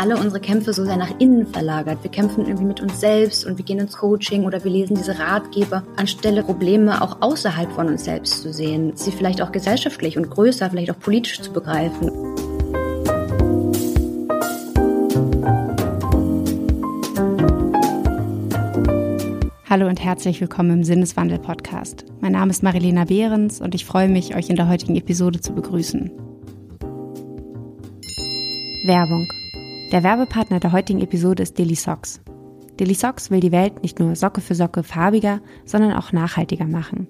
alle unsere Kämpfe so sehr nach innen verlagert. Wir kämpfen irgendwie mit uns selbst und wir gehen ins Coaching oder wir lesen diese Ratgeber, anstelle Probleme auch außerhalb von uns selbst zu sehen, sie vielleicht auch gesellschaftlich und größer, vielleicht auch politisch zu begreifen. Hallo und herzlich willkommen im Sinneswandel-Podcast. Mein Name ist Marilena Behrens und ich freue mich, euch in der heutigen Episode zu begrüßen. Werbung. Der Werbepartner der heutigen Episode ist Daily Socks. Daily Socks will die Welt nicht nur Socke für Socke farbiger, sondern auch nachhaltiger machen.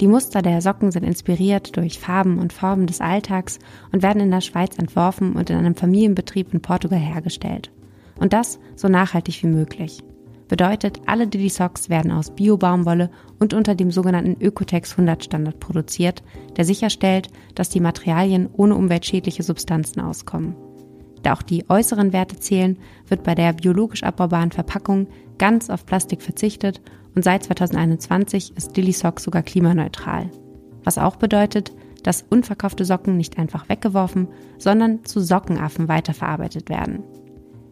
Die Muster der Socken sind inspiriert durch Farben und Formen des Alltags und werden in der Schweiz entworfen und in einem Familienbetrieb in Portugal hergestellt. Und das so nachhaltig wie möglich. Bedeutet, alle Diddy Socks werden aus Bio-Baumwolle und unter dem sogenannten Ökotex 100 Standard produziert, der sicherstellt, dass die Materialien ohne umweltschädliche Substanzen auskommen. Da auch die äußeren Werte zählen, wird bei der biologisch abbaubaren Verpackung ganz auf Plastik verzichtet und seit 2021 ist Dilly Sock sogar klimaneutral. Was auch bedeutet, dass unverkaufte Socken nicht einfach weggeworfen, sondern zu Sockenaffen weiterverarbeitet werden.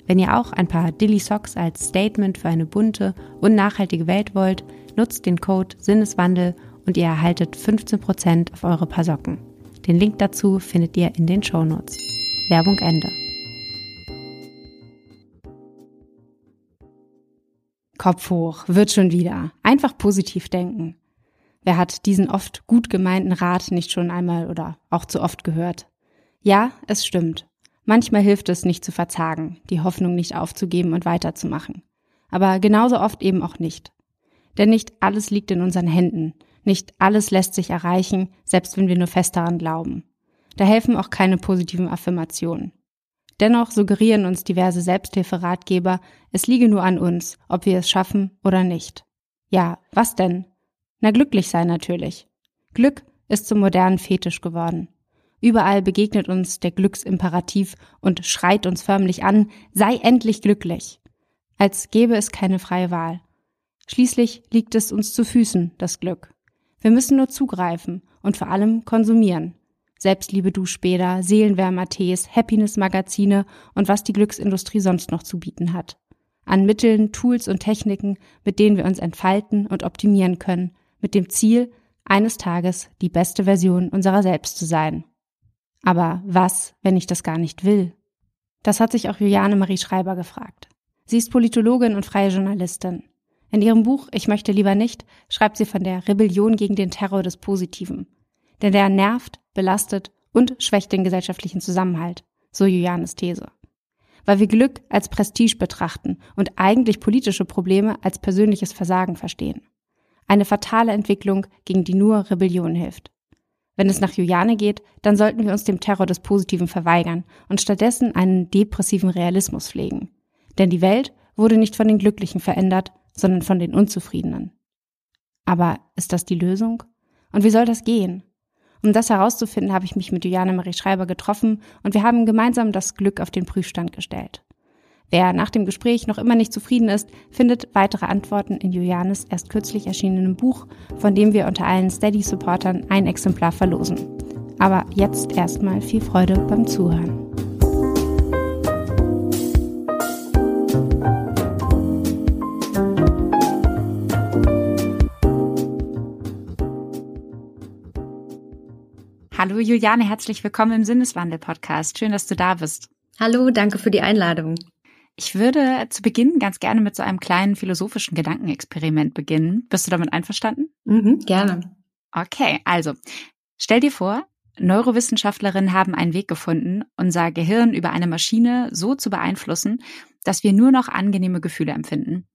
Wenn ihr auch ein paar Dilly Socks als Statement für eine bunte und nachhaltige Welt wollt, nutzt den Code Sinneswandel und ihr erhaltet 15% auf eure paar Socken. Den Link dazu findet ihr in den Show Notes. Werbung Ende. Kopf hoch, wird schon wieder. Einfach positiv denken. Wer hat diesen oft gut gemeinten Rat nicht schon einmal oder auch zu oft gehört? Ja, es stimmt. Manchmal hilft es nicht zu verzagen, die Hoffnung nicht aufzugeben und weiterzumachen. Aber genauso oft eben auch nicht. Denn nicht alles liegt in unseren Händen, nicht alles lässt sich erreichen, selbst wenn wir nur fest daran glauben. Da helfen auch keine positiven Affirmationen. Dennoch suggerieren uns diverse Selbsthilferatgeber, es liege nur an uns, ob wir es schaffen oder nicht. Ja, was denn? Na glücklich sein natürlich. Glück ist zum modernen Fetisch geworden. Überall begegnet uns der Glücksimperativ und schreit uns förmlich an, sei endlich glücklich. Als gäbe es keine freie Wahl. Schließlich liegt es uns zu Füßen, das Glück. Wir müssen nur zugreifen und vor allem konsumieren. Selbstliebe Duschbäder, Seelenwärmer-Tees, Happiness-Magazine und was die Glücksindustrie sonst noch zu bieten hat. An Mitteln, Tools und Techniken, mit denen wir uns entfalten und optimieren können, mit dem Ziel, eines Tages die beste Version unserer selbst zu sein. Aber was, wenn ich das gar nicht will? Das hat sich auch Juliane Marie Schreiber gefragt. Sie ist Politologin und freie Journalistin. In ihrem Buch Ich möchte lieber nicht schreibt sie von der Rebellion gegen den Terror des Positiven. Denn der nervt, belastet und schwächt den gesellschaftlichen Zusammenhalt, so Julianes These. Weil wir Glück als Prestige betrachten und eigentlich politische Probleme als persönliches Versagen verstehen. Eine fatale Entwicklung, gegen die nur Rebellion hilft. Wenn es nach Juliane geht, dann sollten wir uns dem Terror des Positiven verweigern und stattdessen einen depressiven Realismus pflegen. Denn die Welt wurde nicht von den Glücklichen verändert, sondern von den Unzufriedenen. Aber ist das die Lösung? Und wie soll das gehen? Um das herauszufinden, habe ich mich mit Juliane Marie Schreiber getroffen und wir haben gemeinsam das Glück auf den Prüfstand gestellt. Wer nach dem Gespräch noch immer nicht zufrieden ist, findet weitere Antworten in Julianes erst kürzlich erschienenem Buch, von dem wir unter allen Steady-Supportern ein Exemplar verlosen. Aber jetzt erstmal viel Freude beim Zuhören. Hallo Juliane, herzlich willkommen im Sinneswandel-Podcast. Schön, dass du da bist. Hallo, danke für die Einladung. Ich würde zu Beginn ganz gerne mit so einem kleinen philosophischen Gedankenexperiment beginnen. Bist du damit einverstanden? Mhm, gerne. Okay, also stell dir vor, Neurowissenschaftlerinnen haben einen Weg gefunden, unser Gehirn über eine Maschine so zu beeinflussen, dass wir nur noch angenehme Gefühle empfinden.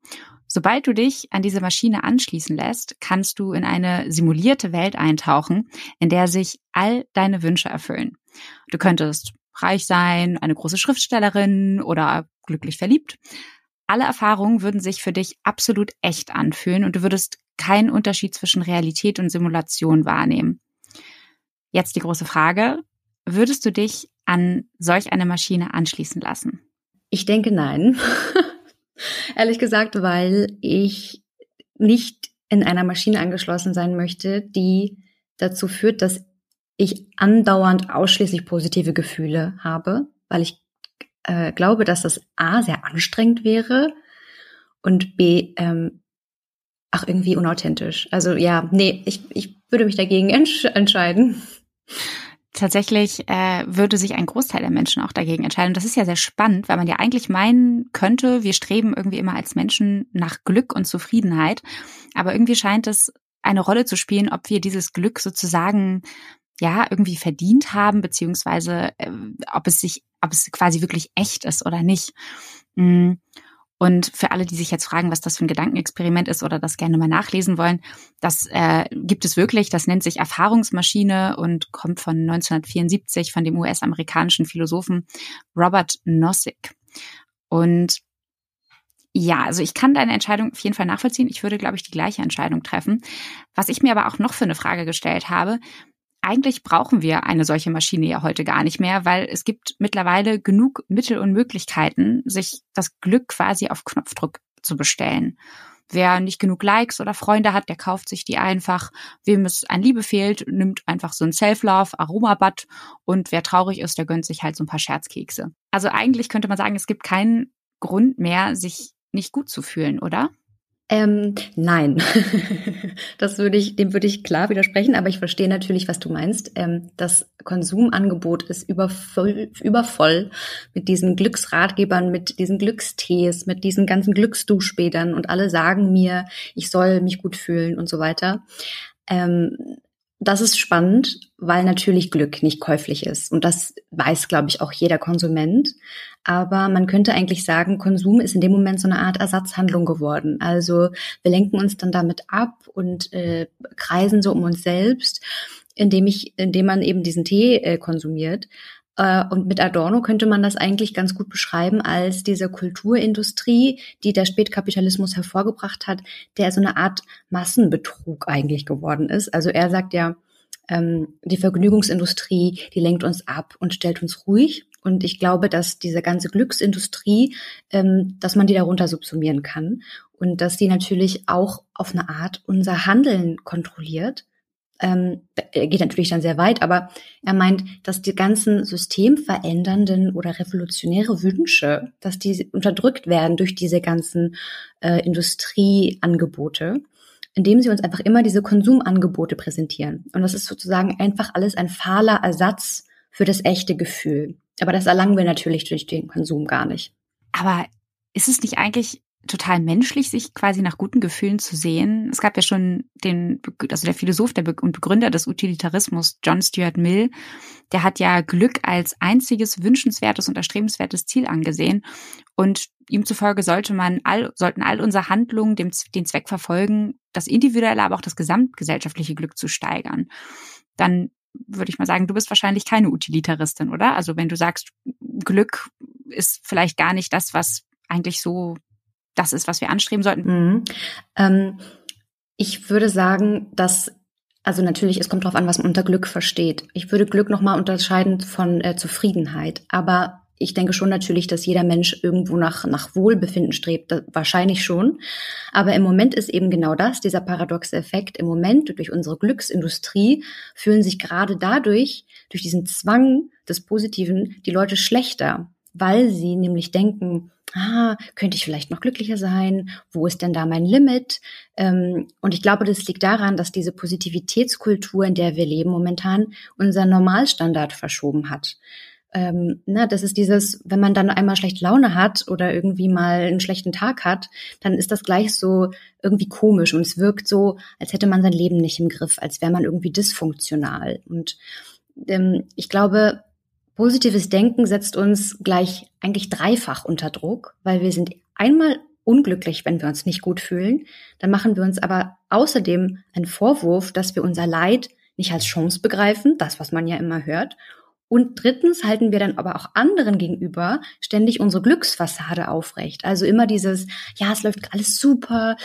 Sobald du dich an diese Maschine anschließen lässt, kannst du in eine simulierte Welt eintauchen, in der sich all deine Wünsche erfüllen. Du könntest reich sein, eine große Schriftstellerin oder glücklich verliebt. Alle Erfahrungen würden sich für dich absolut echt anfühlen und du würdest keinen Unterschied zwischen Realität und Simulation wahrnehmen. Jetzt die große Frage, würdest du dich an solch eine Maschine anschließen lassen? Ich denke nein. Ehrlich gesagt, weil ich nicht in einer Maschine angeschlossen sein möchte, die dazu führt, dass ich andauernd ausschließlich positive Gefühle habe, weil ich äh, glaube, dass das A sehr anstrengend wäre und B ähm, ach irgendwie unauthentisch. Also ja, nee, ich, ich würde mich dagegen entsch entscheiden. Tatsächlich äh, würde sich ein Großteil der Menschen auch dagegen entscheiden. Und das ist ja sehr spannend, weil man ja eigentlich meinen könnte, wir streben irgendwie immer als Menschen nach Glück und Zufriedenheit. Aber irgendwie scheint es eine Rolle zu spielen, ob wir dieses Glück sozusagen ja irgendwie verdient haben, beziehungsweise äh, ob es sich, ob es quasi wirklich echt ist oder nicht. Mm. Und für alle, die sich jetzt fragen, was das für ein Gedankenexperiment ist oder das gerne mal nachlesen wollen, das äh, gibt es wirklich. Das nennt sich Erfahrungsmaschine und kommt von 1974 von dem US-amerikanischen Philosophen Robert Nozick. Und ja, also ich kann deine Entscheidung auf jeden Fall nachvollziehen. Ich würde, glaube ich, die gleiche Entscheidung treffen. Was ich mir aber auch noch für eine Frage gestellt habe, eigentlich brauchen wir eine solche Maschine ja heute gar nicht mehr, weil es gibt mittlerweile genug Mittel und Möglichkeiten, sich das Glück quasi auf Knopfdruck zu bestellen. Wer nicht genug Likes oder Freunde hat, der kauft sich die einfach. Wem es an Liebe fehlt, nimmt einfach so ein Self-Love, Aromabad. Und wer traurig ist, der gönnt sich halt so ein paar Scherzkekse. Also eigentlich könnte man sagen, es gibt keinen Grund mehr, sich nicht gut zu fühlen, oder? Ähm, nein, das würde ich, dem würde ich klar widersprechen, aber ich verstehe natürlich, was du meinst. Ähm, das Konsumangebot ist übervoll, übervoll mit diesen Glücksratgebern, mit diesen Glückstees, mit diesen ganzen Glücksduschbädern und alle sagen mir, ich soll mich gut fühlen und so weiter. Ähm, das ist spannend, weil natürlich Glück nicht käuflich ist. Und das weiß, glaube ich, auch jeder Konsument. Aber man könnte eigentlich sagen, Konsum ist in dem Moment so eine Art Ersatzhandlung geworden. Also wir lenken uns dann damit ab und äh, kreisen so um uns selbst, indem ich, indem man eben diesen Tee äh, konsumiert. Äh, und mit Adorno könnte man das eigentlich ganz gut beschreiben als diese Kulturindustrie, die der Spätkapitalismus hervorgebracht hat, der so eine Art Massenbetrug eigentlich geworden ist. Also er sagt ja, ähm, die Vergnügungsindustrie, die lenkt uns ab und stellt uns ruhig. Und ich glaube, dass diese ganze Glücksindustrie, ähm, dass man die darunter subsumieren kann und dass die natürlich auch auf eine Art unser Handeln kontrolliert ähm, er geht natürlich dann sehr weit, aber er meint, dass die ganzen systemverändernden oder revolutionäre Wünsche, dass die unterdrückt werden durch diese ganzen äh, Industrieangebote, indem sie uns einfach immer diese Konsumangebote präsentieren. Und das ist sozusagen einfach alles ein fahler Ersatz für das echte Gefühl. Aber das erlangen wir natürlich durch den Konsum gar nicht. Aber ist es nicht eigentlich total menschlich, sich quasi nach guten Gefühlen zu sehen. Es gab ja schon den, also der Philosoph der Be und Begründer des Utilitarismus, John Stuart Mill, der hat ja Glück als einziges wünschenswertes und erstrebenswertes Ziel angesehen. Und ihm zufolge sollte man all, sollten all unsere Handlungen dem, den Zweck verfolgen, das individuelle, aber auch das gesamtgesellschaftliche Glück zu steigern. Dann würde ich mal sagen, du bist wahrscheinlich keine Utilitaristin, oder? Also wenn du sagst, Glück ist vielleicht gar nicht das, was eigentlich so das ist, was wir anstreben sollten? Mhm. Ähm, ich würde sagen, dass also natürlich, es kommt darauf an, was man unter Glück versteht. Ich würde Glück nochmal unterscheiden von äh, Zufriedenheit. Aber ich denke schon natürlich, dass jeder Mensch irgendwo nach, nach Wohlbefinden strebt. Das, wahrscheinlich schon. Aber im Moment ist eben genau das, dieser paradoxe Effekt. Im Moment, durch unsere Glücksindustrie, fühlen sich gerade dadurch, durch diesen Zwang des Positiven, die Leute schlechter, weil sie nämlich denken, ah, könnte ich vielleicht noch glücklicher sein? Wo ist denn da mein Limit? Ähm, und ich glaube, das liegt daran, dass diese Positivitätskultur, in der wir leben momentan, unseren Normalstandard verschoben hat. Ähm, na, das ist dieses, wenn man dann einmal schlechte Laune hat oder irgendwie mal einen schlechten Tag hat, dann ist das gleich so irgendwie komisch und es wirkt so, als hätte man sein Leben nicht im Griff, als wäre man irgendwie dysfunktional. Und ähm, ich glaube, Positives Denken setzt uns gleich eigentlich dreifach unter Druck, weil wir sind einmal unglücklich, wenn wir uns nicht gut fühlen. Dann machen wir uns aber außerdem einen Vorwurf, dass wir unser Leid nicht als Chance begreifen, das, was man ja immer hört. Und drittens halten wir dann aber auch anderen gegenüber ständig unsere Glücksfassade aufrecht. Also immer dieses, ja, es läuft alles super,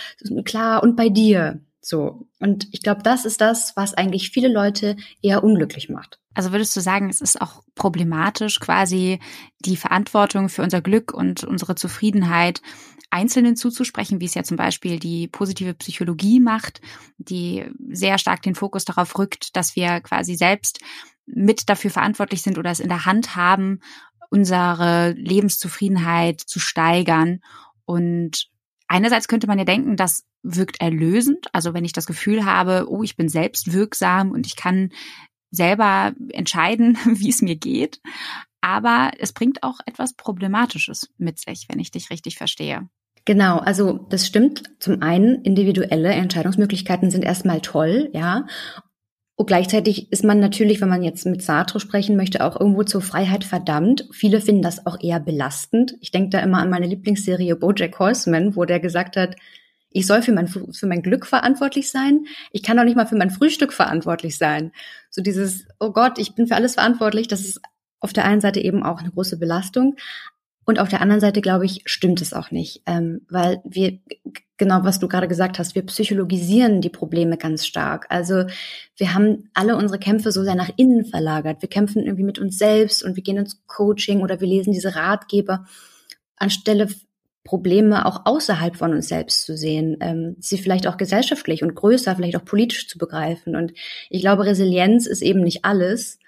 klar, und bei dir. So. Und ich glaube, das ist das, was eigentlich viele Leute eher unglücklich macht. Also würdest du sagen, es ist auch problematisch, quasi die Verantwortung für unser Glück und unsere Zufriedenheit Einzelnen zuzusprechen, wie es ja zum Beispiel die positive Psychologie macht, die sehr stark den Fokus darauf rückt, dass wir quasi selbst mit dafür verantwortlich sind oder es in der Hand haben, unsere Lebenszufriedenheit zu steigern. Und einerseits könnte man ja denken, das wirkt erlösend. Also wenn ich das Gefühl habe, oh, ich bin selbst wirksam und ich kann selber entscheiden, wie es mir geht. Aber es bringt auch etwas Problematisches mit sich, wenn ich dich richtig verstehe. Genau, also das stimmt. Zum einen, individuelle Entscheidungsmöglichkeiten sind erstmal toll, ja. Und gleichzeitig ist man natürlich, wenn man jetzt mit Sartre sprechen möchte, auch irgendwo zur Freiheit verdammt. Viele finden das auch eher belastend. Ich denke da immer an meine Lieblingsserie Bojack Horseman, wo der gesagt hat, ich soll für mein, für mein Glück verantwortlich sein. Ich kann doch nicht mal für mein Frühstück verantwortlich sein. So dieses, oh Gott, ich bin für alles verantwortlich. Das ist auf der einen Seite eben auch eine große Belastung. Und auf der anderen Seite, glaube ich, stimmt es auch nicht, ähm, weil wir, genau was du gerade gesagt hast, wir psychologisieren die Probleme ganz stark. Also wir haben alle unsere Kämpfe so sehr nach innen verlagert. Wir kämpfen irgendwie mit uns selbst und wir gehen ins Coaching oder wir lesen diese Ratgeber, anstelle Probleme auch außerhalb von uns selbst zu sehen, ähm, sie vielleicht auch gesellschaftlich und größer, vielleicht auch politisch zu begreifen. Und ich glaube, Resilienz ist eben nicht alles.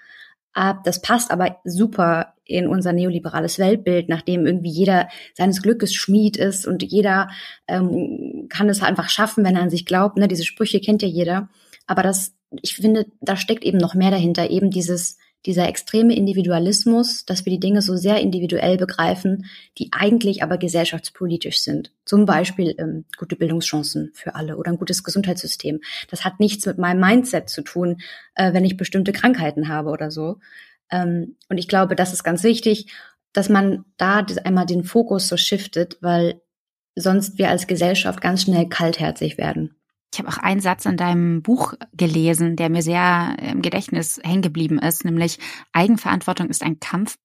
Das passt aber super in unser neoliberales Weltbild, nachdem irgendwie jeder seines Glückes Schmied ist und jeder ähm, kann es einfach schaffen, wenn er an sich glaubt. Ne? Diese Sprüche kennt ja jeder. Aber das, ich finde, da steckt eben noch mehr dahinter, eben dieses dieser extreme Individualismus, dass wir die Dinge so sehr individuell begreifen, die eigentlich aber gesellschaftspolitisch sind. Zum Beispiel ähm, gute Bildungschancen für alle oder ein gutes Gesundheitssystem. Das hat nichts mit meinem Mindset zu tun, äh, wenn ich bestimmte Krankheiten habe oder so, ähm, und ich glaube, das ist ganz wichtig, dass man da einmal den Fokus so shiftet, weil sonst wir als Gesellschaft ganz schnell kaltherzig werden. Ich habe auch einen Satz in deinem Buch gelesen, der mir sehr im Gedächtnis hängen geblieben ist, nämlich Eigenverantwortung ist ein Kampf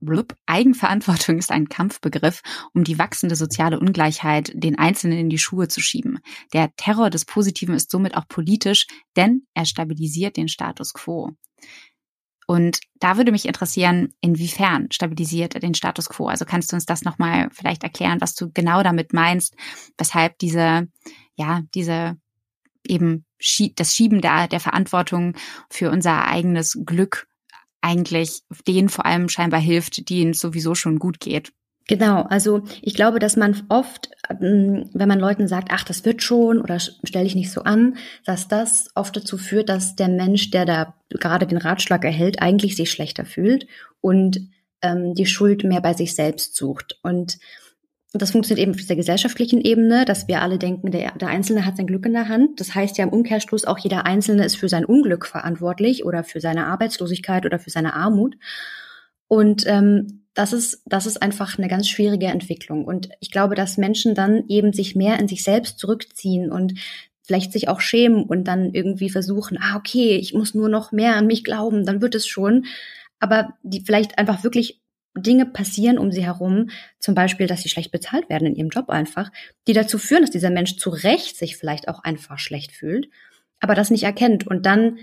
blub, Eigenverantwortung ist ein Kampfbegriff, um die wachsende soziale Ungleichheit den Einzelnen in die Schuhe zu schieben. Der Terror des Positiven ist somit auch politisch, denn er stabilisiert den Status quo. Und da würde mich interessieren, inwiefern stabilisiert er den Status quo? Also kannst du uns das nochmal vielleicht erklären, was du genau damit meinst, weshalb diese, ja, diese eben das Schieben der, der Verantwortung für unser eigenes Glück eigentlich denen vor allem scheinbar hilft, denen es sowieso schon gut geht. Genau, also ich glaube, dass man oft, ähm, wenn man Leuten sagt, ach, das wird schon oder stell dich nicht so an, dass das oft dazu führt, dass der Mensch, der da gerade den Ratschlag erhält, eigentlich sich schlechter fühlt und ähm, die Schuld mehr bei sich selbst sucht. Und das funktioniert eben auf dieser gesellschaftlichen Ebene, dass wir alle denken, der, der Einzelne hat sein Glück in der Hand. Das heißt ja im Umkehrschluss auch jeder Einzelne ist für sein Unglück verantwortlich oder für seine Arbeitslosigkeit oder für seine Armut. Und ähm, das ist, das ist einfach eine ganz schwierige Entwicklung. Und ich glaube, dass Menschen dann eben sich mehr in sich selbst zurückziehen und vielleicht sich auch schämen und dann irgendwie versuchen, ah, okay, ich muss nur noch mehr an mich glauben, dann wird es schon. Aber die vielleicht einfach wirklich Dinge passieren um sie herum, zum Beispiel, dass sie schlecht bezahlt werden in ihrem Job einfach, die dazu führen, dass dieser Mensch zu Recht sich vielleicht auch einfach schlecht fühlt, aber das nicht erkennt und dann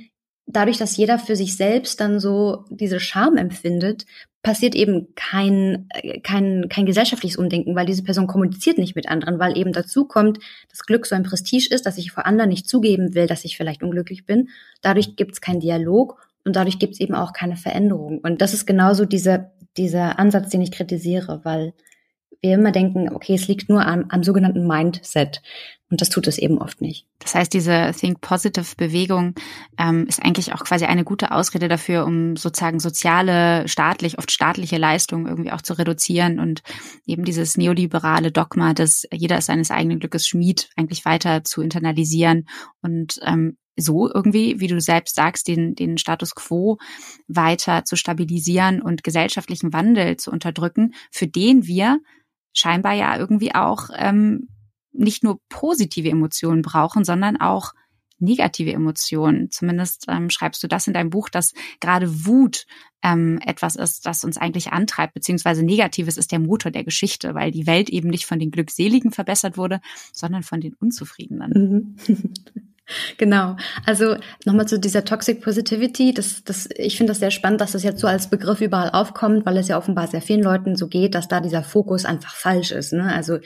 dadurch, dass jeder für sich selbst dann so diese Scham empfindet, passiert eben kein, äh, kein, kein gesellschaftliches Umdenken, weil diese Person kommuniziert nicht mit anderen, weil eben dazu kommt, dass Glück so ein Prestige ist, dass ich vor anderen nicht zugeben will, dass ich vielleicht unglücklich bin. Dadurch gibt es keinen Dialog und dadurch gibt es eben auch keine Veränderung. Und das ist genauso dieser, dieser Ansatz, den ich kritisiere, weil wir immer denken, okay, es liegt nur am, am sogenannten Mindset. Und das tut es eben oft nicht. Das heißt, diese Think Positive Bewegung ähm, ist eigentlich auch quasi eine gute Ausrede dafür, um sozusagen soziale, staatlich, oft staatliche Leistungen irgendwie auch zu reduzieren und eben dieses neoliberale Dogma, dass jeder ist seines eigenen Glückes Schmied, eigentlich weiter zu internalisieren und ähm, so irgendwie, wie du selbst sagst, den, den Status quo weiter zu stabilisieren und gesellschaftlichen Wandel zu unterdrücken, für den wir scheinbar ja irgendwie auch ähm, nicht nur positive Emotionen brauchen, sondern auch negative Emotionen. Zumindest ähm, schreibst du das in deinem Buch, dass gerade Wut ähm, etwas ist, das uns eigentlich antreibt, beziehungsweise Negatives ist der Motor der Geschichte, weil die Welt eben nicht von den Glückseligen verbessert wurde, sondern von den Unzufriedenen. Mhm. Genau. Also nochmal zu dieser Toxic Positivity. Das, das, ich finde das sehr spannend, dass das jetzt so als Begriff überall aufkommt, weil es ja offenbar sehr vielen Leuten so geht, dass da dieser Fokus einfach falsch ist. Ne? Also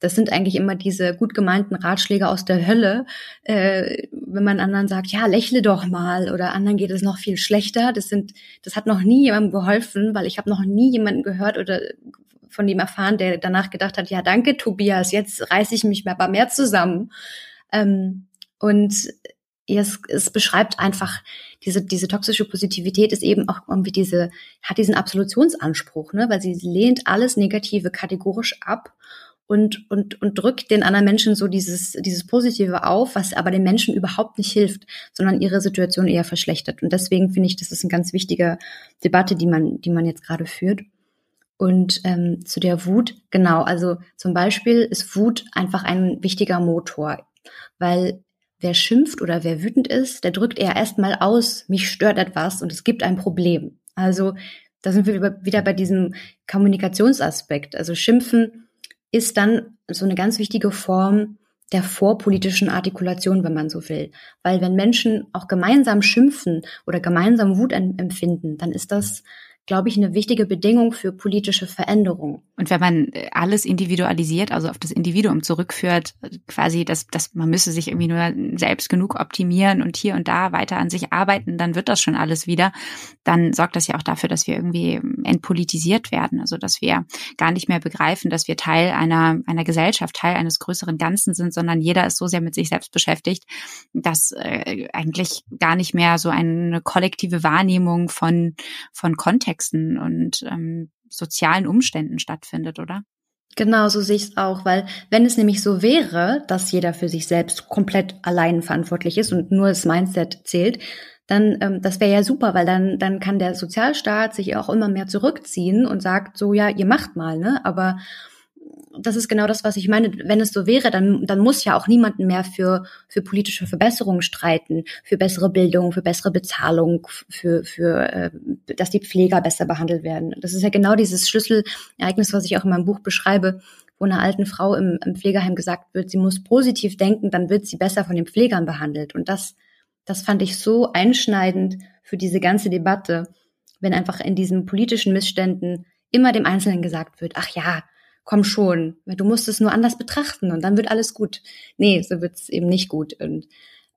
das sind eigentlich immer diese gut gemeinten Ratschläge aus der Hölle, äh, wenn man anderen sagt, ja, lächle doch mal oder anderen geht es noch viel schlechter. Das sind, das hat noch nie jemandem geholfen, weil ich habe noch nie jemanden gehört oder von dem erfahren, der danach gedacht hat, ja, danke, Tobias, jetzt reiße ich mich aber mehr zusammen. Ähm, und es, es beschreibt einfach diese, diese toxische Positivität ist eben auch irgendwie diese, hat diesen Absolutionsanspruch, ne, weil sie lehnt alles Negative kategorisch ab und, und, und drückt den anderen Menschen so dieses, dieses Positive auf, was aber den Menschen überhaupt nicht hilft, sondern ihre Situation eher verschlechtert. Und deswegen finde ich, das ist eine ganz wichtige Debatte, die man, die man jetzt gerade führt. Und ähm, zu der Wut, genau, also zum Beispiel ist Wut einfach ein wichtiger Motor, weil wer schimpft oder wer wütend ist, der drückt eher erstmal aus, mich stört etwas und es gibt ein Problem. Also da sind wir wieder bei diesem Kommunikationsaspekt. Also Schimpfen ist dann so eine ganz wichtige Form der vorpolitischen Artikulation, wenn man so will. Weil wenn Menschen auch gemeinsam schimpfen oder gemeinsam Wut empfinden, dann ist das glaube ich, eine wichtige Bedingung für politische Veränderung. Und wenn man äh, alles individualisiert, also auf das Individuum zurückführt, quasi, dass, dass man müsse sich irgendwie nur selbst genug optimieren und hier und da weiter an sich arbeiten, dann wird das schon alles wieder. Dann sorgt das ja auch dafür, dass wir irgendwie entpolitisiert werden. Also, dass wir gar nicht mehr begreifen, dass wir Teil einer, einer Gesellschaft, Teil eines größeren Ganzen sind, sondern jeder ist so sehr mit sich selbst beschäftigt, dass äh, eigentlich gar nicht mehr so eine kollektive Wahrnehmung von, von Kontext Kontexten und ähm, sozialen Umständen stattfindet, oder? Genau, so sehe ich es auch, weil wenn es nämlich so wäre, dass jeder für sich selbst komplett allein verantwortlich ist und nur das Mindset zählt, dann ähm, das wäre ja super, weil dann dann kann der Sozialstaat sich auch immer mehr zurückziehen und sagt so ja ihr macht mal, ne? Aber das ist genau das, was ich meine. Wenn es so wäre, dann, dann muss ja auch niemanden mehr für, für politische Verbesserungen streiten, für bessere Bildung, für bessere Bezahlung, für, für äh, dass die Pfleger besser behandelt werden. Das ist ja genau dieses Schlüsselereignis, was ich auch in meinem Buch beschreibe, wo einer alten Frau im, im Pflegeheim gesagt wird, sie muss positiv denken, dann wird sie besser von den Pflegern behandelt. Und das, das fand ich so einschneidend für diese ganze Debatte, wenn einfach in diesen politischen Missständen immer dem Einzelnen gesagt wird, ach ja, komm schon, du musst es nur anders betrachten und dann wird alles gut. Nee, so wird es eben nicht gut. Und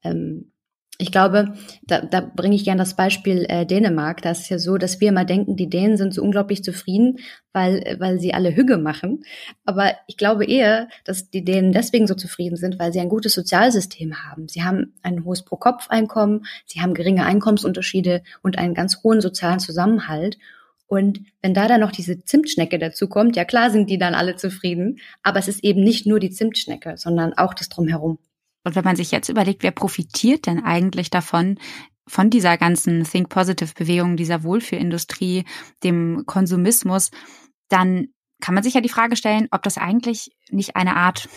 ähm, ich glaube, da, da bringe ich gerne das Beispiel äh, Dänemark. Da ist es ja so, dass wir immer denken, die Dänen sind so unglaublich zufrieden, weil, weil sie alle Hüge machen. Aber ich glaube eher, dass die Dänen deswegen so zufrieden sind, weil sie ein gutes Sozialsystem haben. Sie haben ein hohes Pro-Kopf-Einkommen, sie haben geringe Einkommensunterschiede und einen ganz hohen sozialen Zusammenhalt. Und wenn da dann noch diese Zimtschnecke dazu kommt, ja klar sind die dann alle zufrieden, aber es ist eben nicht nur die Zimtschnecke, sondern auch das drumherum. Und wenn man sich jetzt überlegt, wer profitiert denn eigentlich davon, von dieser ganzen Think Positive Bewegung, dieser Wohlfühlindustrie, dem Konsumismus, dann kann man sich ja die Frage stellen, ob das eigentlich nicht eine Art,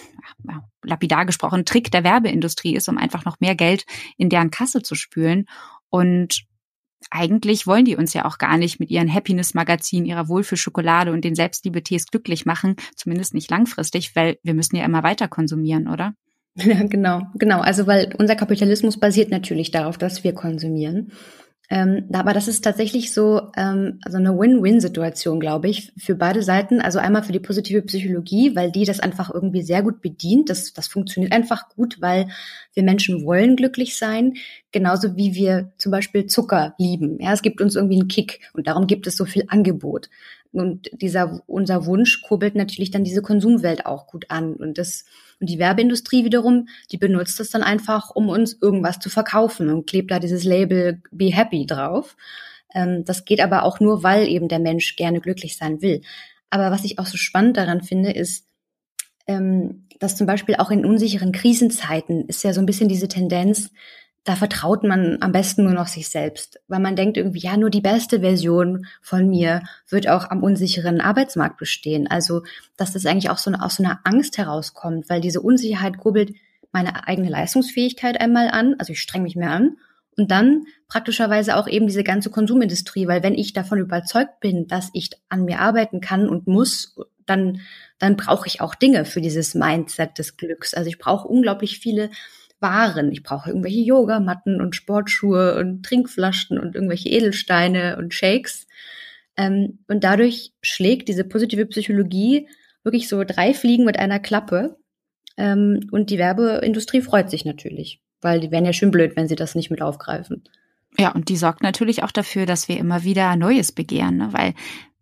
lapidar gesprochen, Trick der Werbeindustrie ist, um einfach noch mehr Geld in deren Kasse zu spülen. Und eigentlich wollen die uns ja auch gar nicht mit ihren Happiness-Magazinen, ihrer Wohlfühlschokolade und den Selbstliebe-Tees glücklich machen, zumindest nicht langfristig, weil wir müssen ja immer weiter konsumieren, oder? Ja, genau, genau. Also weil unser Kapitalismus basiert natürlich darauf, dass wir konsumieren. Ähm, aber das ist tatsächlich so ähm, also eine Win-Win-Situation, glaube ich, für beide Seiten. Also einmal für die positive Psychologie, weil die das einfach irgendwie sehr gut bedient. Das, das funktioniert einfach gut, weil wir Menschen wollen glücklich sein, genauso wie wir zum Beispiel Zucker lieben. Ja, es gibt uns irgendwie einen Kick und darum gibt es so viel Angebot. Und dieser unser Wunsch kurbelt natürlich dann diese Konsumwelt auch gut an und das und die Werbeindustrie wiederum, die benutzt es dann einfach, um uns irgendwas zu verkaufen und klebt da dieses Label Be Happy drauf. Ähm, das geht aber auch nur, weil eben der Mensch gerne glücklich sein will. Aber was ich auch so spannend daran finde, ist, ähm, dass zum Beispiel auch in unsicheren Krisenzeiten ist ja so ein bisschen diese Tendenz, da vertraut man am besten nur noch sich selbst, weil man denkt irgendwie, ja, nur die beste Version von mir wird auch am unsicheren Arbeitsmarkt bestehen. Also, dass das eigentlich auch so aus so einer Angst herauskommt, weil diese Unsicherheit kurbelt meine eigene Leistungsfähigkeit einmal an, also ich streng mich mehr an und dann praktischerweise auch eben diese ganze Konsumindustrie, weil wenn ich davon überzeugt bin, dass ich an mir arbeiten kann und muss, dann, dann brauche ich auch Dinge für dieses Mindset des Glücks. Also ich brauche unglaublich viele Waren. Ich brauche irgendwelche Yogamatten und Sportschuhe und Trinkflaschen und irgendwelche Edelsteine und Shakes. Ähm, und dadurch schlägt diese positive Psychologie wirklich so drei Fliegen mit einer Klappe. Ähm, und die Werbeindustrie freut sich natürlich. weil die wären ja schön blöd, wenn sie das nicht mit aufgreifen. Ja, und die sorgt natürlich auch dafür, dass wir immer wieder Neues begehren, ne? weil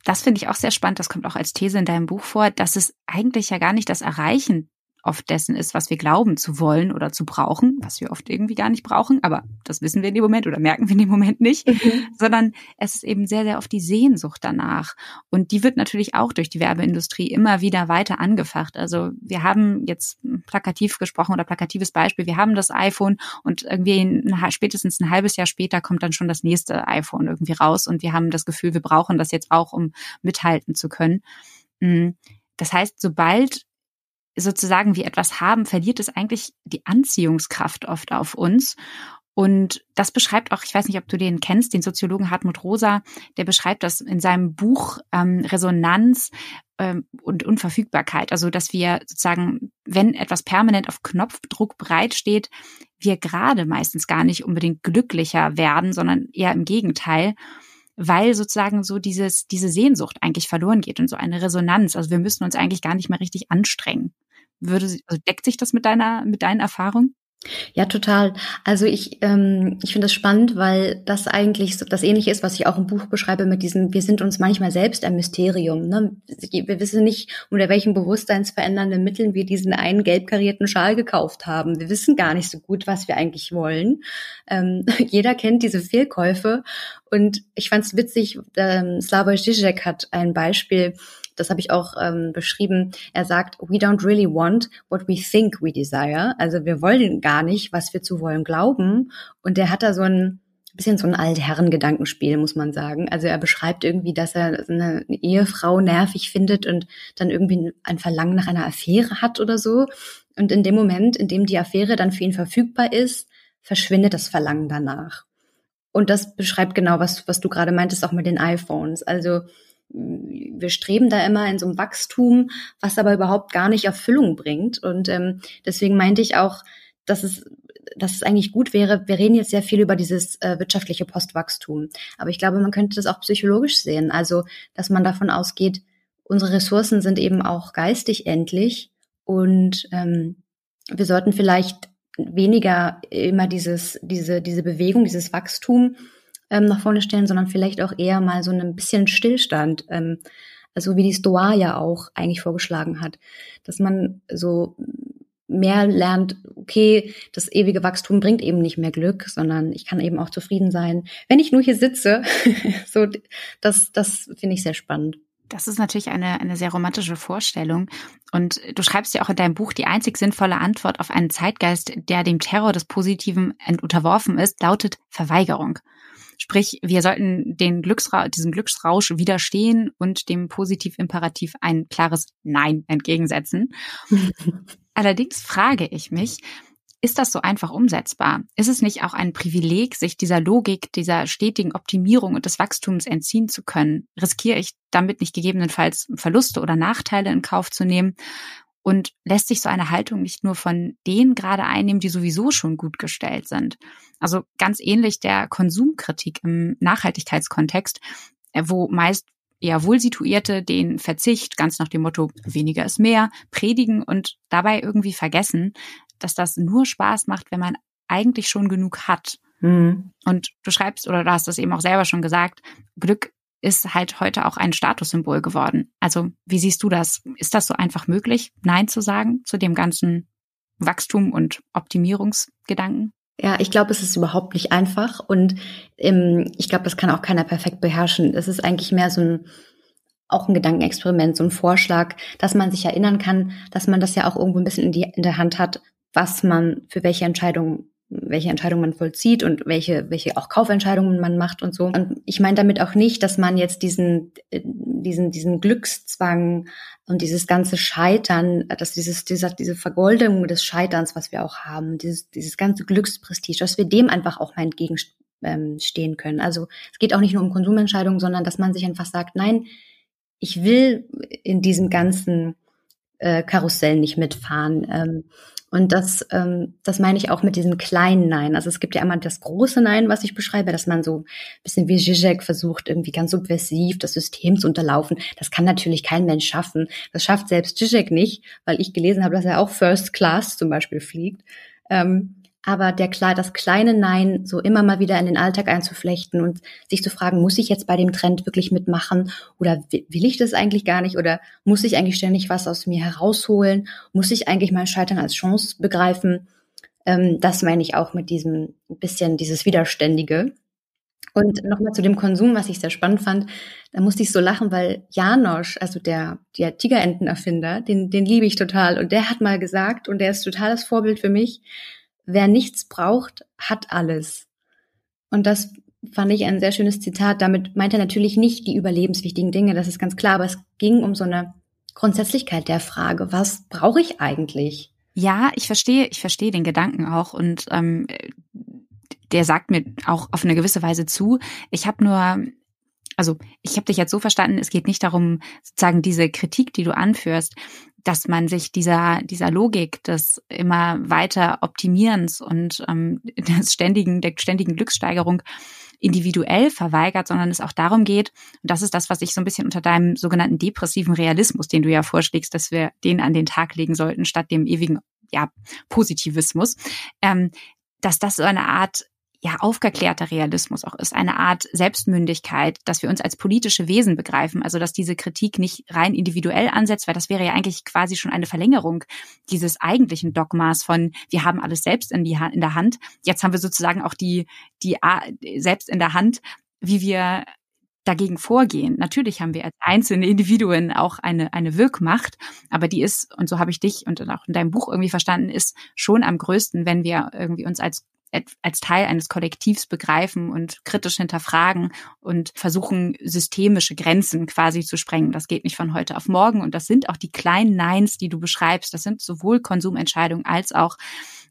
das finde ich auch sehr spannend, das kommt auch als These in deinem Buch vor, dass es eigentlich ja gar nicht das Erreichen oft dessen ist, was wir glauben zu wollen oder zu brauchen, was wir oft irgendwie gar nicht brauchen, aber das wissen wir in dem Moment oder merken wir in dem Moment nicht, mhm. sondern es ist eben sehr, sehr oft die Sehnsucht danach. Und die wird natürlich auch durch die Werbeindustrie immer wieder weiter angefacht. Also wir haben jetzt plakativ gesprochen oder plakatives Beispiel, wir haben das iPhone und irgendwie ein, spätestens ein halbes Jahr später kommt dann schon das nächste iPhone irgendwie raus und wir haben das Gefühl, wir brauchen das jetzt auch, um mithalten zu können. Mm, das heißt, sobald sozusagen wir etwas haben, verliert es eigentlich die Anziehungskraft oft auf uns. Und das beschreibt auch, ich weiß nicht, ob du den kennst, den Soziologen Hartmut Rosa, der beschreibt das in seinem Buch ähm, Resonanz ähm, und Unverfügbarkeit. Also, dass wir sozusagen, wenn etwas permanent auf Knopfdruck bereitsteht, wir gerade meistens gar nicht unbedingt glücklicher werden, sondern eher im Gegenteil weil sozusagen so dieses, diese Sehnsucht eigentlich verloren geht und so eine Resonanz. Also wir müssen uns eigentlich gar nicht mehr richtig anstrengen. Würde, also deckt sich das mit deiner, mit deinen Erfahrungen? Ja, total. Also ich, ähm, ich finde das spannend, weil das eigentlich so das Ähnliche ist, was ich auch im Buch beschreibe mit diesem, wir sind uns manchmal selbst ein Mysterium. Ne? Wir wissen nicht, unter welchen bewusstseinsverändernden Mitteln wir diesen einen gelb karierten Schal gekauft haben. Wir wissen gar nicht so gut, was wir eigentlich wollen. Ähm, jeder kennt diese Fehlkäufe. Und ich fand es witzig, ähm, Slavoj Žižek hat ein Beispiel, das habe ich auch ähm, beschrieben. Er sagt, we don't really want what we think we desire. Also wir wollen gar nicht, was wir zu wollen glauben. Und der hat da so ein bisschen so ein Altherren-Gedankenspiel, muss man sagen. Also er beschreibt irgendwie, dass er eine Ehefrau nervig findet und dann irgendwie ein Verlangen nach einer Affäre hat oder so. Und in dem Moment, in dem die Affäre dann für ihn verfügbar ist, verschwindet das Verlangen danach. Und das beschreibt genau, was, was du gerade meintest, auch mit den iPhones. Also wir streben da immer in so einem Wachstum, was aber überhaupt gar nicht Erfüllung bringt. Und ähm, deswegen meinte ich auch, dass es, dass es eigentlich gut wäre, wir reden jetzt sehr viel über dieses äh, wirtschaftliche Postwachstum. Aber ich glaube, man könnte das auch psychologisch sehen. Also, dass man davon ausgeht, unsere Ressourcen sind eben auch geistig endlich und ähm, wir sollten vielleicht weniger immer dieses, diese, diese Bewegung, dieses Wachstum ähm, nach vorne stellen, sondern vielleicht auch eher mal so ein bisschen Stillstand. Ähm, also wie die Stoa ja auch eigentlich vorgeschlagen hat, dass man so mehr lernt, okay, das ewige Wachstum bringt eben nicht mehr Glück, sondern ich kann eben auch zufrieden sein, wenn ich nur hier sitze. so, das, das finde ich sehr spannend. Das ist natürlich eine, eine sehr romantische Vorstellung. Und du schreibst ja auch in deinem Buch, die einzig sinnvolle Antwort auf einen Zeitgeist, der dem Terror des Positiven unterworfen ist, lautet Verweigerung. Sprich, wir sollten den Glücksra diesem Glücksrausch widerstehen und dem Positivimperativ ein klares Nein entgegensetzen. Allerdings frage ich mich, ist das so einfach umsetzbar? Ist es nicht auch ein Privileg, sich dieser Logik, dieser stetigen Optimierung und des Wachstums entziehen zu können? Riskiere ich damit nicht gegebenenfalls Verluste oder Nachteile in Kauf zu nehmen? Und lässt sich so eine Haltung nicht nur von denen gerade einnehmen, die sowieso schon gut gestellt sind? Also ganz ähnlich der Konsumkritik im Nachhaltigkeitskontext, äh, wo meist eher wohlsituierte den Verzicht ganz nach dem Motto weniger ist mehr predigen und dabei irgendwie vergessen, dass das nur Spaß macht, wenn man eigentlich schon genug hat. Mhm. Und du schreibst oder du hast das eben auch selber schon gesagt, Glück ist halt heute auch ein Statussymbol geworden. Also wie siehst du das? Ist das so einfach möglich, Nein zu sagen zu dem ganzen Wachstum und Optimierungsgedanken? Ja, ich glaube, es ist überhaupt nicht einfach und ähm, ich glaube, das kann auch keiner perfekt beherrschen. Es ist eigentlich mehr so ein auch ein Gedankenexperiment, so ein Vorschlag, dass man sich erinnern kann, dass man das ja auch irgendwo ein bisschen in, die, in der Hand hat, was man für welche Entscheidungen welche Entscheidungen man vollzieht und welche, welche auch Kaufentscheidungen man macht und so. Und ich meine damit auch nicht, dass man jetzt diesen, äh, diesen, diesen Glückszwang und dieses ganze Scheitern, dass dieses, dieser, diese Vergoldung des Scheiterns, was wir auch haben, dieses, dieses ganze Glücksprestige, dass wir dem einfach auch mal entgegenstehen ähm, können. Also es geht auch nicht nur um Konsumentscheidungen, sondern dass man sich einfach sagt, nein, ich will in diesem ganzen äh, Karussell nicht mitfahren. Und das, ähm, das meine ich auch mit diesen kleinen Nein. Also es gibt ja einmal das große Nein, was ich beschreibe, dass man so ein bisschen wie Zizek versucht, irgendwie ganz subversiv das System zu unterlaufen. Das kann natürlich kein Mensch schaffen. Das schafft selbst Zizek nicht, weil ich gelesen habe, dass er auch First Class zum Beispiel fliegt. Ähm, aber der klar das kleine Nein so immer mal wieder in den Alltag einzuflechten und sich zu fragen, muss ich jetzt bei dem Trend wirklich mitmachen oder will ich das eigentlich gar nicht oder muss ich eigentlich ständig was aus mir herausholen? Muss ich eigentlich mein Scheitern als Chance begreifen? Ähm, das meine ich auch mit diesem bisschen dieses Widerständige. Und nochmal zu dem Konsum, was ich sehr spannend fand, da musste ich so lachen, weil Janosch, also der, der Tigerentenerfinder, den, den liebe ich total. Und der hat mal gesagt, und der ist total das Vorbild für mich, wer nichts braucht, hat alles. Und das fand ich ein sehr schönes Zitat. Damit meint er natürlich nicht die überlebenswichtigen Dinge, das ist ganz klar, aber es ging um so eine Grundsätzlichkeit der Frage, was brauche ich eigentlich? Ja, ich verstehe, ich verstehe den Gedanken auch und ähm, der sagt mir auch auf eine gewisse Weise zu. Ich habe nur also ich habe dich jetzt so verstanden, es geht nicht darum, sozusagen diese Kritik, die du anführst, dass man sich dieser, dieser Logik des immer weiter Optimierens und ähm, des ständigen, der ständigen Glückssteigerung individuell verweigert, sondern es auch darum geht, und das ist das, was ich so ein bisschen unter deinem sogenannten depressiven Realismus, den du ja vorschlägst, dass wir den an den Tag legen sollten, statt dem ewigen ja, Positivismus, ähm, dass das so eine Art ja aufgeklärter Realismus auch ist, eine Art Selbstmündigkeit, dass wir uns als politische Wesen begreifen, also dass diese Kritik nicht rein individuell ansetzt, weil das wäre ja eigentlich quasi schon eine Verlängerung dieses eigentlichen Dogmas von wir haben alles selbst in, die in der Hand. Jetzt haben wir sozusagen auch die die selbst in der Hand, wie wir dagegen vorgehen. Natürlich haben wir als einzelne Individuen auch eine, eine Wirkmacht, aber die ist, und so habe ich dich und auch in deinem Buch irgendwie verstanden, ist schon am größten, wenn wir irgendwie uns als als Teil eines Kollektivs begreifen und kritisch hinterfragen und versuchen, systemische Grenzen quasi zu sprengen. Das geht nicht von heute auf morgen. Und das sind auch die kleinen Neins, die du beschreibst. Das sind sowohl Konsumentscheidungen als auch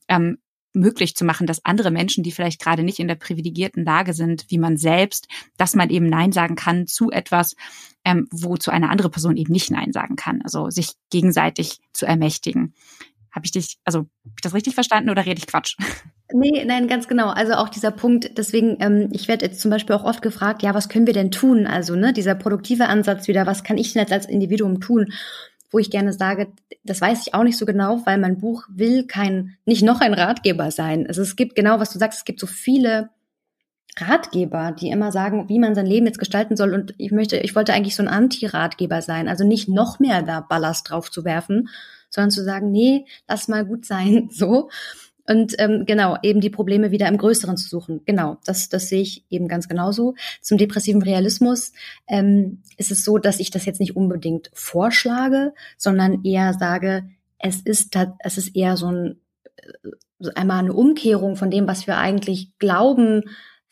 ähm, möglich zu machen, dass andere Menschen, die vielleicht gerade nicht in der privilegierten Lage sind, wie man selbst, dass man eben Nein sagen kann zu etwas, ähm, wozu eine andere Person eben nicht Nein sagen kann. Also sich gegenseitig zu ermächtigen. Habe ich dich, also hab ich das richtig verstanden oder rede ich Quatsch? Nee, nein, ganz genau. Also auch dieser Punkt, deswegen, ähm, ich werde jetzt zum Beispiel auch oft gefragt, ja, was können wir denn tun? Also, ne, dieser produktive Ansatz wieder, was kann ich denn jetzt als Individuum tun? Wo ich gerne sage, das weiß ich auch nicht so genau, weil mein Buch will kein, nicht noch ein Ratgeber sein. Also es gibt genau, was du sagst, es gibt so viele Ratgeber, die immer sagen, wie man sein Leben jetzt gestalten soll. Und ich möchte, ich wollte eigentlich so ein Anti-Ratgeber sein. Also nicht noch mehr da Ballast drauf zu werfen, sondern zu sagen, nee, lass mal gut sein, so. Und ähm, genau, eben die Probleme wieder im Größeren zu suchen. Genau, das, das sehe ich eben ganz genauso. Zum depressiven Realismus ähm, ist es so, dass ich das jetzt nicht unbedingt vorschlage, sondern eher sage, es ist, es ist eher so ein, äh, einmal eine Umkehrung von dem, was wir eigentlich glauben,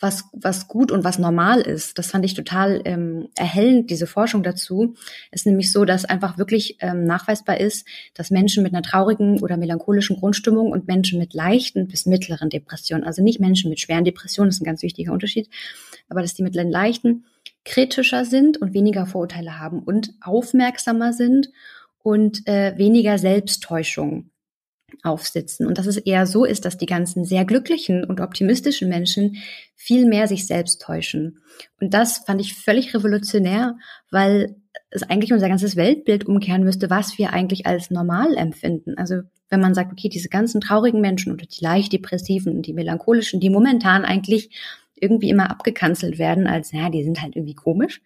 was, was gut und was normal ist. Das fand ich total ähm, erhellend, diese Forschung dazu. Ist nämlich so, dass einfach wirklich ähm, nachweisbar ist, dass Menschen mit einer traurigen oder melancholischen Grundstimmung und Menschen mit leichten bis mittleren Depressionen, also nicht Menschen mit schweren Depressionen, ist ein ganz wichtiger Unterschied, aber dass die mit leichten kritischer sind und weniger Vorurteile haben und aufmerksamer sind und äh, weniger Selbsttäuschung aufsitzen und dass es eher so ist, dass die ganzen sehr glücklichen und optimistischen Menschen viel mehr sich selbst täuschen. Und das fand ich völlig revolutionär, weil es eigentlich unser ganzes Weltbild umkehren müsste, was wir eigentlich als normal empfinden. Also wenn man sagt, okay, diese ganzen traurigen Menschen oder die leicht depressiven und die melancholischen, die momentan eigentlich irgendwie immer abgekanzelt werden als, ja, die sind halt irgendwie komisch,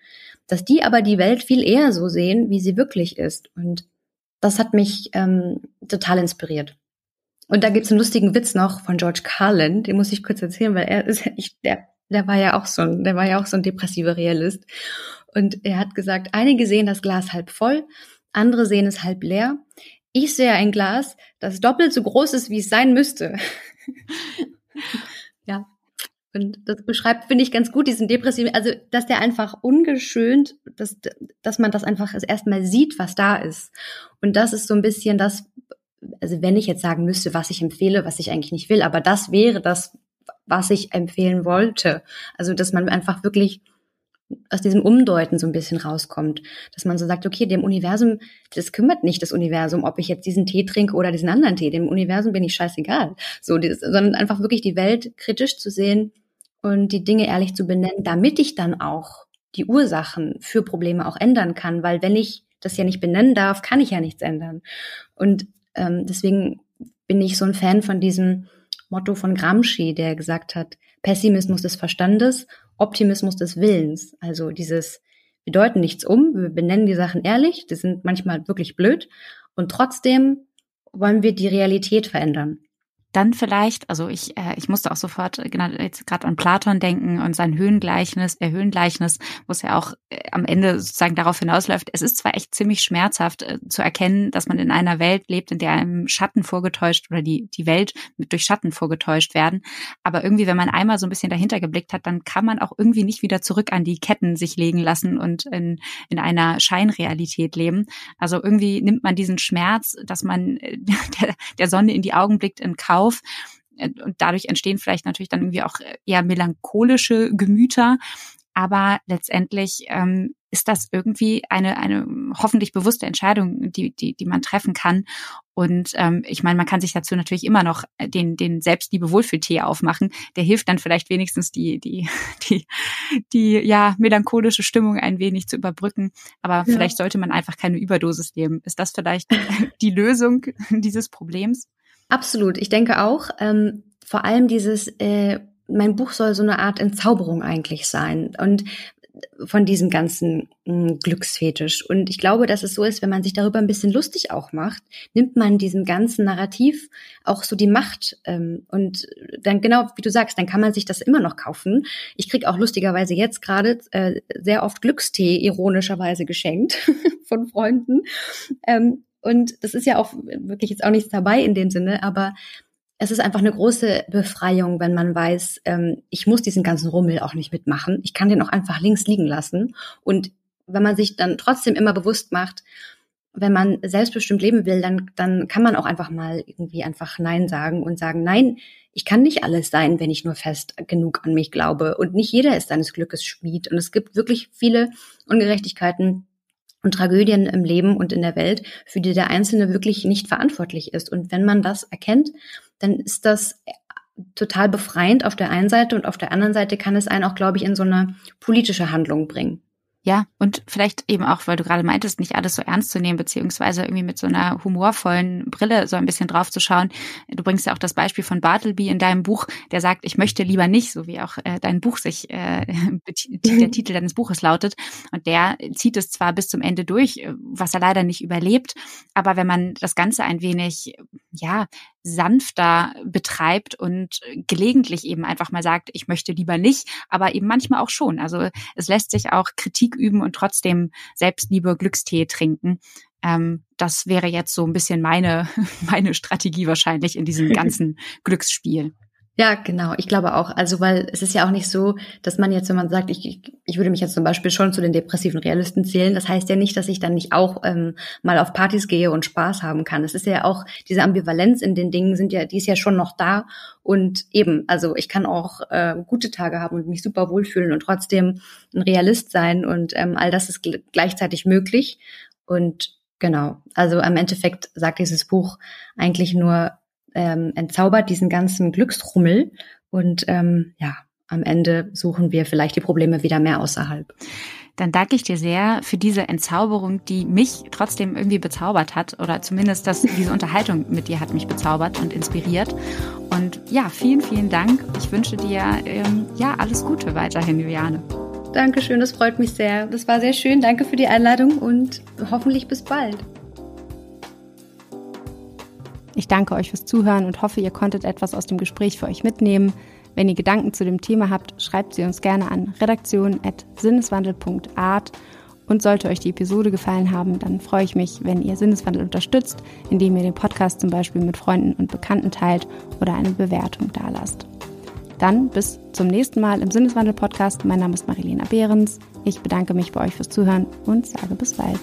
dass die aber die Welt viel eher so sehen, wie sie wirklich ist. Und das hat mich ähm, total inspiriert. Und da gibt's einen lustigen Witz noch von George Carlin, den muss ich kurz erzählen, weil er ist, ich, der, der war ja auch so ein, der war ja auch so ein depressiver Realist. Und er hat gesagt, einige sehen das Glas halb voll, andere sehen es halb leer. Ich sehe ein Glas, das doppelt so groß ist, wie es sein müsste. ja. Und das beschreibt, finde ich, ganz gut diesen depressiven, also dass der einfach ungeschönt, dass, dass man das einfach erstmal sieht, was da ist. Und das ist so ein bisschen das, also wenn ich jetzt sagen müsste, was ich empfehle, was ich eigentlich nicht will, aber das wäre das, was ich empfehlen wollte. Also, dass man einfach wirklich aus diesem Umdeuten so ein bisschen rauskommt, dass man so sagt, okay, dem Universum, das kümmert nicht das Universum, ob ich jetzt diesen Tee trinke oder diesen anderen Tee, dem Universum bin ich scheißegal, so, sondern einfach wirklich die Welt kritisch zu sehen und die Dinge ehrlich zu benennen, damit ich dann auch die Ursachen für Probleme auch ändern kann, weil wenn ich das ja nicht benennen darf, kann ich ja nichts ändern. Und ähm, deswegen bin ich so ein Fan von diesem Motto von Gramsci, der gesagt hat, Pessimismus des Verstandes, Optimismus des Willens. Also dieses, wir deuten nichts um, wir benennen die Sachen ehrlich, die sind manchmal wirklich blöd und trotzdem wollen wir die Realität verändern dann vielleicht, also ich, äh, ich musste auch sofort äh, genau jetzt gerade an Platon denken und sein Höhengleichnis, äh, Höhengleichnis, wo es ja auch äh, am Ende sozusagen darauf hinausläuft. Es ist zwar echt ziemlich schmerzhaft äh, zu erkennen, dass man in einer Welt lebt, in der einem Schatten vorgetäuscht oder die die Welt mit durch Schatten vorgetäuscht werden, aber irgendwie, wenn man einmal so ein bisschen dahinter geblickt hat, dann kann man auch irgendwie nicht wieder zurück an die Ketten sich legen lassen und in in einer Scheinrealität leben. Also irgendwie nimmt man diesen Schmerz, dass man äh, der, der Sonne in die Augen blickt, in Kauf auf. Äh, und dadurch entstehen vielleicht natürlich dann irgendwie auch eher melancholische Gemüter. Aber letztendlich ähm, ist das irgendwie eine, eine hoffentlich bewusste Entscheidung, die, die, die man treffen kann. Und ähm, ich meine, man kann sich dazu natürlich immer noch den, den Selbstliebe-Wohlfühltee aufmachen. Der hilft dann vielleicht wenigstens die, die, die, die ja, melancholische Stimmung ein wenig zu überbrücken. Aber ja. vielleicht sollte man einfach keine Überdosis nehmen. Ist das vielleicht die Lösung dieses Problems? Absolut. Ich denke auch, ähm, vor allem dieses, äh, mein Buch soll so eine Art Entzauberung eigentlich sein. Und von diesem ganzen mh, hm, Glücksfetisch. Und ich glaube, dass es so ist, wenn man sich darüber ein bisschen lustig auch macht, nimmt man diesem ganzen Narrativ auch so die Macht. Ähm, und dann genau, wie du sagst, dann kann man sich das immer noch kaufen. Ich krieg auch lustigerweise jetzt gerade äh, sehr oft Glückstee ironischerweise geschenkt von Freunden. Ähm, und das ist ja auch wirklich jetzt auch nichts dabei in dem Sinne, aber es ist einfach eine große Befreiung, wenn man weiß, ähm, ich muss diesen ganzen Rummel auch nicht mitmachen. Ich kann den auch einfach links liegen lassen. Und wenn man sich dann trotzdem immer bewusst macht, wenn man selbstbestimmt leben will, dann, dann kann man auch einfach mal irgendwie einfach Nein sagen und sagen, nein, ich kann nicht alles sein, wenn ich nur fest genug an mich glaube. Und nicht jeder ist seines Glückes Schmied. Und es gibt wirklich viele Ungerechtigkeiten, und Tragödien im Leben und in der Welt, für die der Einzelne wirklich nicht verantwortlich ist. Und wenn man das erkennt, dann ist das total befreiend auf der einen Seite und auf der anderen Seite kann es einen auch, glaube ich, in so eine politische Handlung bringen. Ja, und vielleicht eben auch, weil du gerade meintest, nicht alles so ernst zu nehmen, beziehungsweise irgendwie mit so einer humorvollen Brille so ein bisschen drauf zu schauen. Du bringst ja auch das Beispiel von Bartleby in deinem Buch, der sagt, ich möchte lieber nicht, so wie auch äh, dein Buch sich, äh, der Titel deines Buches lautet. Und der zieht es zwar bis zum Ende durch, was er leider nicht überlebt, aber wenn man das Ganze ein wenig, ja, sanfter betreibt und gelegentlich eben einfach mal sagt, ich möchte lieber nicht, aber eben manchmal auch schon. Also es lässt sich auch Kritik üben und trotzdem Selbstliebe Glückstee trinken. Ähm, das wäre jetzt so ein bisschen meine, meine Strategie wahrscheinlich in diesem ganzen Glücksspiel. Ja, genau. Ich glaube auch. Also, weil es ist ja auch nicht so, dass man jetzt, wenn man sagt, ich, ich würde mich jetzt zum Beispiel schon zu den depressiven Realisten zählen, das heißt ja nicht, dass ich dann nicht auch ähm, mal auf Partys gehe und Spaß haben kann. Es ist ja auch, diese Ambivalenz in den Dingen sind ja, die ist ja schon noch da. Und eben, also ich kann auch äh, gute Tage haben und mich super wohlfühlen und trotzdem ein Realist sein und ähm, all das ist gleichzeitig möglich. Und genau, also am Endeffekt sagt dieses Buch eigentlich nur, ähm, entzaubert diesen ganzen Glücksrummel und ähm, ja, am Ende suchen wir vielleicht die Probleme wieder mehr außerhalb. Dann danke ich dir sehr für diese Entzauberung, die mich trotzdem irgendwie bezaubert hat oder zumindest dass diese Unterhaltung mit dir hat mich bezaubert und inspiriert. Und ja, vielen, vielen Dank. Ich wünsche dir ähm, ja alles Gute weiterhin, Juliane. Dankeschön, das freut mich sehr. Das war sehr schön. Danke für die Einladung und hoffentlich bis bald. Ich danke euch fürs Zuhören und hoffe, ihr konntet etwas aus dem Gespräch für euch mitnehmen. Wenn ihr Gedanken zu dem Thema habt, schreibt sie uns gerne an redaktion.sinneswandel.art. Und sollte euch die Episode gefallen haben, dann freue ich mich, wenn ihr Sinneswandel unterstützt, indem ihr den Podcast zum Beispiel mit Freunden und Bekannten teilt oder eine Bewertung dalasst. Dann bis zum nächsten Mal im Sinneswandel-Podcast. Mein Name ist Marilena Behrens. Ich bedanke mich bei euch fürs Zuhören und sage bis bald.